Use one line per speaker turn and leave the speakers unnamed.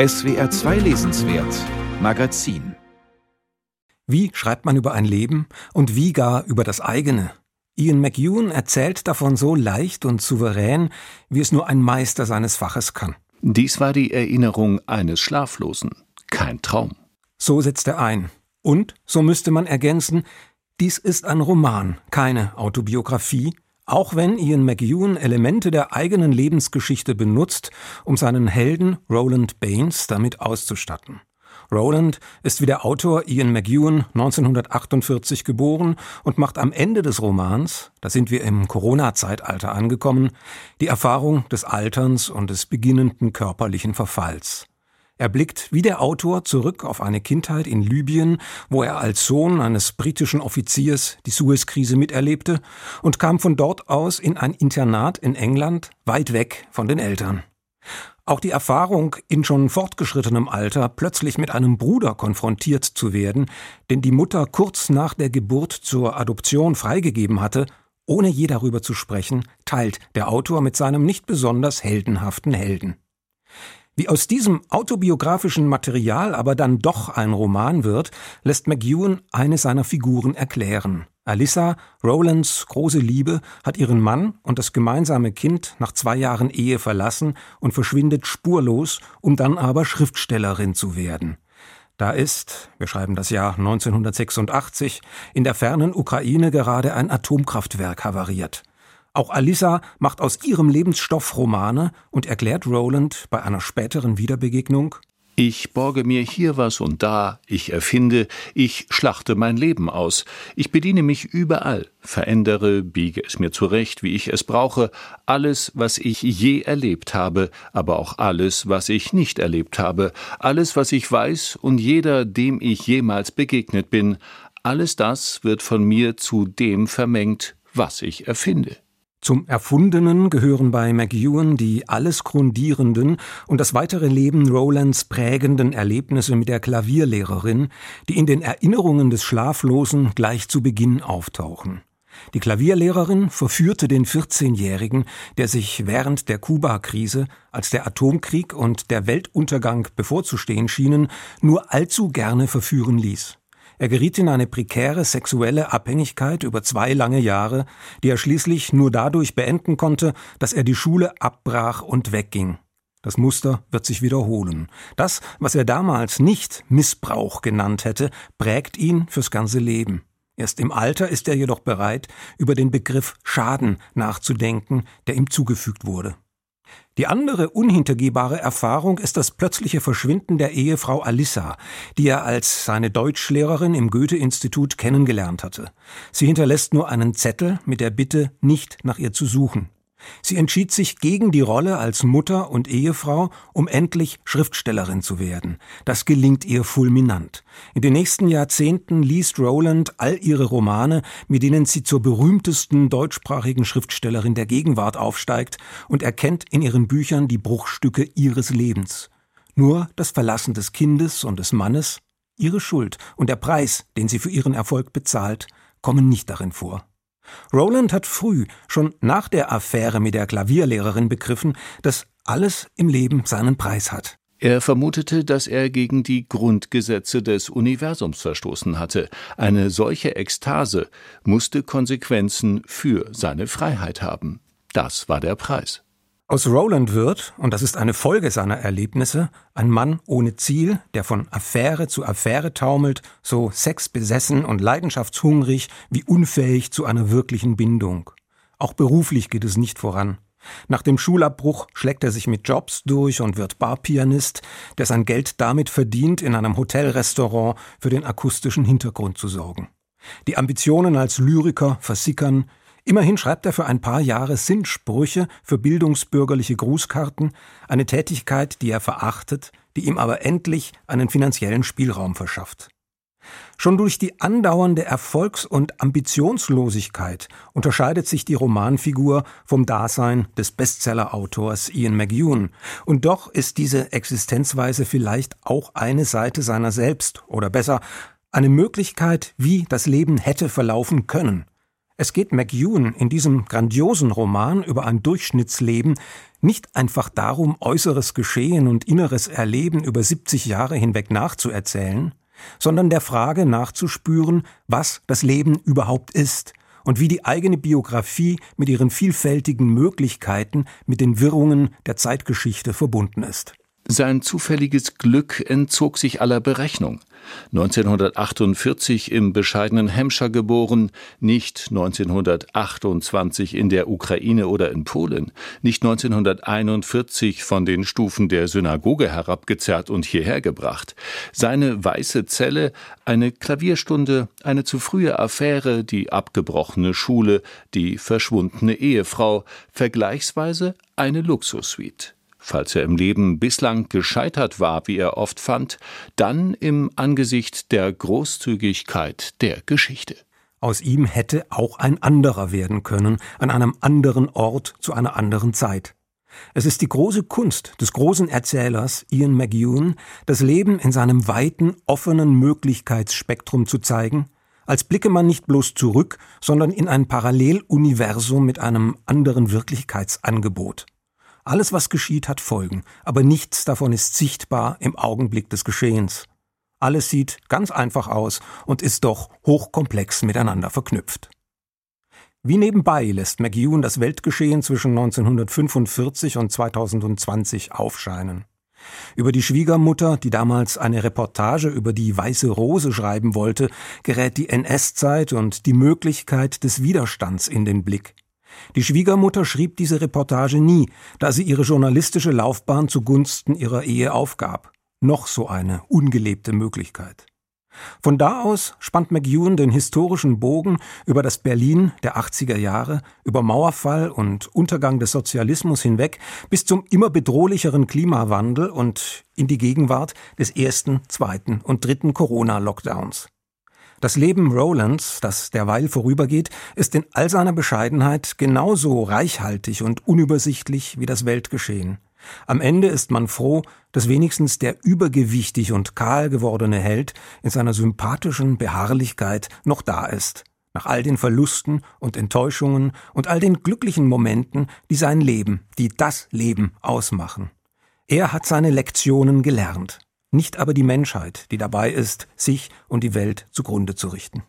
SWR 2 Lesenswert Magazin
Wie schreibt man über ein Leben und wie gar über das eigene? Ian McEwan erzählt davon so leicht und souverän, wie es nur ein Meister seines Faches kann.
Dies war die Erinnerung eines Schlaflosen, kein Traum.
So setzt er ein. Und, so müsste man ergänzen, dies ist ein Roman, keine Autobiografie, auch wenn Ian McEwan Elemente der eigenen Lebensgeschichte benutzt, um seinen Helden Roland Baines damit auszustatten. Roland ist wie der Autor Ian McEwan 1948 geboren und macht am Ende des Romans, da sind wir im Corona-Zeitalter angekommen, die Erfahrung des Alterns und des beginnenden körperlichen Verfalls. Er blickt wie der Autor zurück auf eine Kindheit in Libyen, wo er als Sohn eines britischen Offiziers die Suezkrise miterlebte und kam von dort aus in ein Internat in England, weit weg von den Eltern. Auch die Erfahrung, in schon fortgeschrittenem Alter plötzlich mit einem Bruder konfrontiert zu werden, den die Mutter kurz nach der Geburt zur Adoption freigegeben hatte, ohne je darüber zu sprechen, teilt der Autor mit seinem nicht besonders heldenhaften Helden. Wie aus diesem autobiografischen Material aber dann doch ein Roman wird, lässt McEwan eine seiner Figuren erklären. Alyssa, Rolands große Liebe, hat ihren Mann und das gemeinsame Kind nach zwei Jahren Ehe verlassen und verschwindet spurlos, um dann aber Schriftstellerin zu werden. Da ist, wir schreiben das Jahr 1986, in der fernen Ukraine gerade ein Atomkraftwerk havariert. Auch Alissa macht aus ihrem Lebensstoff Romane und erklärt Roland bei einer späteren Wiederbegegnung
ich borge mir hier was und da, ich erfinde, ich schlachte mein Leben aus, ich bediene mich überall, verändere, biege es mir zurecht, wie ich es brauche, alles, was ich je erlebt habe, aber auch alles, was ich nicht erlebt habe, alles, was ich weiß und jeder, dem ich jemals begegnet bin, alles das wird von mir zu dem vermengt, was ich erfinde.
Zum Erfundenen gehören bei McEwan die alles grundierenden und das weitere Leben Rolands prägenden Erlebnisse mit der Klavierlehrerin, die in den Erinnerungen des Schlaflosen gleich zu Beginn auftauchen. Die Klavierlehrerin verführte den 14-Jährigen, der sich während der Kuba-Krise, als der Atomkrieg und der Weltuntergang bevorzustehen schienen, nur allzu gerne verführen ließ. Er geriet in eine prekäre sexuelle Abhängigkeit über zwei lange Jahre, die er schließlich nur dadurch beenden konnte, dass er die Schule abbrach und wegging. Das Muster wird sich wiederholen. Das, was er damals nicht Missbrauch genannt hätte, prägt ihn fürs ganze Leben. Erst im Alter ist er jedoch bereit, über den Begriff Schaden nachzudenken, der ihm zugefügt wurde. Die andere unhintergehbare Erfahrung ist das plötzliche Verschwinden der Ehefrau Alissa, die er als seine Deutschlehrerin im Goethe-Institut kennengelernt hatte. Sie hinterlässt nur einen Zettel mit der Bitte, nicht nach ihr zu suchen. Sie entschied sich gegen die Rolle als Mutter und Ehefrau, um endlich Schriftstellerin zu werden. Das gelingt ihr fulminant. In den nächsten Jahrzehnten liest Roland all ihre Romane, mit denen sie zur berühmtesten deutschsprachigen Schriftstellerin der Gegenwart aufsteigt und erkennt in ihren Büchern die Bruchstücke ihres Lebens. Nur das Verlassen des Kindes und des Mannes, ihre Schuld und der Preis, den sie für ihren Erfolg bezahlt, kommen nicht darin vor. Roland hat früh, schon nach der Affäre mit der Klavierlehrerin begriffen, dass alles im Leben seinen Preis hat.
Er vermutete, dass er gegen die Grundgesetze des Universums verstoßen hatte. Eine solche Ekstase musste Konsequenzen für seine Freiheit haben. Das war der Preis.
Aus Roland wird, und das ist eine Folge seiner Erlebnisse, ein Mann ohne Ziel, der von Affäre zu Affäre taumelt, so sexbesessen und leidenschaftshungrig wie unfähig zu einer wirklichen Bindung. Auch beruflich geht es nicht voran. Nach dem Schulabbruch schlägt er sich mit Jobs durch und wird Barpianist, der sein Geld damit verdient, in einem Hotelrestaurant für den akustischen Hintergrund zu sorgen. Die Ambitionen als Lyriker versickern, Immerhin schreibt er für ein paar Jahre Sinnsprüche für bildungsbürgerliche Grußkarten, eine Tätigkeit, die er verachtet, die ihm aber endlich einen finanziellen Spielraum verschafft. Schon durch die andauernde Erfolgs- und Ambitionslosigkeit unterscheidet sich die Romanfigur vom Dasein des Bestseller-Autors Ian McEwan, und doch ist diese Existenzweise vielleicht auch eine Seite seiner selbst, oder besser, eine Möglichkeit, wie das Leben hätte verlaufen können – Es geht McEwan in diesem grandiosen Roman über ein Durchschnittsleben nicht einfach darum, äußeres Geschehen und inneres Erleben über 70 Jahre hinweg nachzuerzählen, sondern der Frage nachzuspüren, was das Leben überhaupt ist und wie die eigene Biografie mit ihren vielfältigen Möglichkeiten mit den Wirrungen der Zeitgeschichte verbunden ist.
Sein zufälliges Glück entzog sich aller Berechnung. 1948 im bescheidenen Hampshire geboren, nicht 1928 in der Ukraine oder in Polen, nicht 1941 von den Stufen der Synagoge herabgezerrt und hierher gebracht. Seine weiße Zelle, eine Klavierstunde, eine zu frühe Affäre, die abgebrochene Schule, die verschwundene Ehefrau, vergleichsweise eine Luxussuite falls er im Leben bislang gescheitert war, wie er oft fand, dann im Angesicht der Großzügigkeit der Geschichte.
Aus ihm hätte auch ein anderer werden können, an einem anderen Ort zu einer anderen Zeit. Es ist die große Kunst des großen Erzählers Ian McEwan, das Leben in seinem weiten, offenen Möglichkeitsspektrum zu zeigen, als blicke man nicht bloß zurück, sondern in ein Paralleluniversum mit einem anderen Wirklichkeitsangebot. Alles, was geschieht, hat Folgen, aber nichts davon ist sichtbar im Augenblick des Geschehens. Alles sieht ganz einfach aus und ist doch hochkomplex miteinander verknüpft. Wie nebenbei lässt McEwan das Weltgeschehen zwischen 1945 und 2020 aufscheinen. Über die Schwiegermutter, die damals eine Reportage über die Weiße Rose schreiben wollte, gerät die NS-Zeit und die Möglichkeit des Widerstands in den Blick. Die Schwiegermutter schrieb diese Reportage nie, da sie ihre journalistische Laufbahn zugunsten ihrer Ehe aufgab. Noch so eine ungelebte Möglichkeit. Von da aus spannt McEwan den historischen Bogen über das Berlin der 80er Jahre, über Mauerfall und Untergang des Sozialismus hinweg bis zum immer bedrohlicheren Klimawandel und in die Gegenwart des ersten, zweiten und dritten Corona-Lockdowns. Das Leben Rolands, das derweil vorübergeht, ist in all seiner Bescheidenheit genauso reichhaltig und unübersichtlich wie das Weltgeschehen. Am Ende ist man froh, dass wenigstens der übergewichtig und kahl gewordene Held in seiner sympathischen Beharrlichkeit noch da ist, nach all den Verlusten und Enttäuschungen und all den glücklichen Momenten, die sein Leben, die das Leben ausmachen. Er hat seine Lektionen gelernt nicht aber die Menschheit, die dabei ist, sich und die Welt zugrunde zu richten.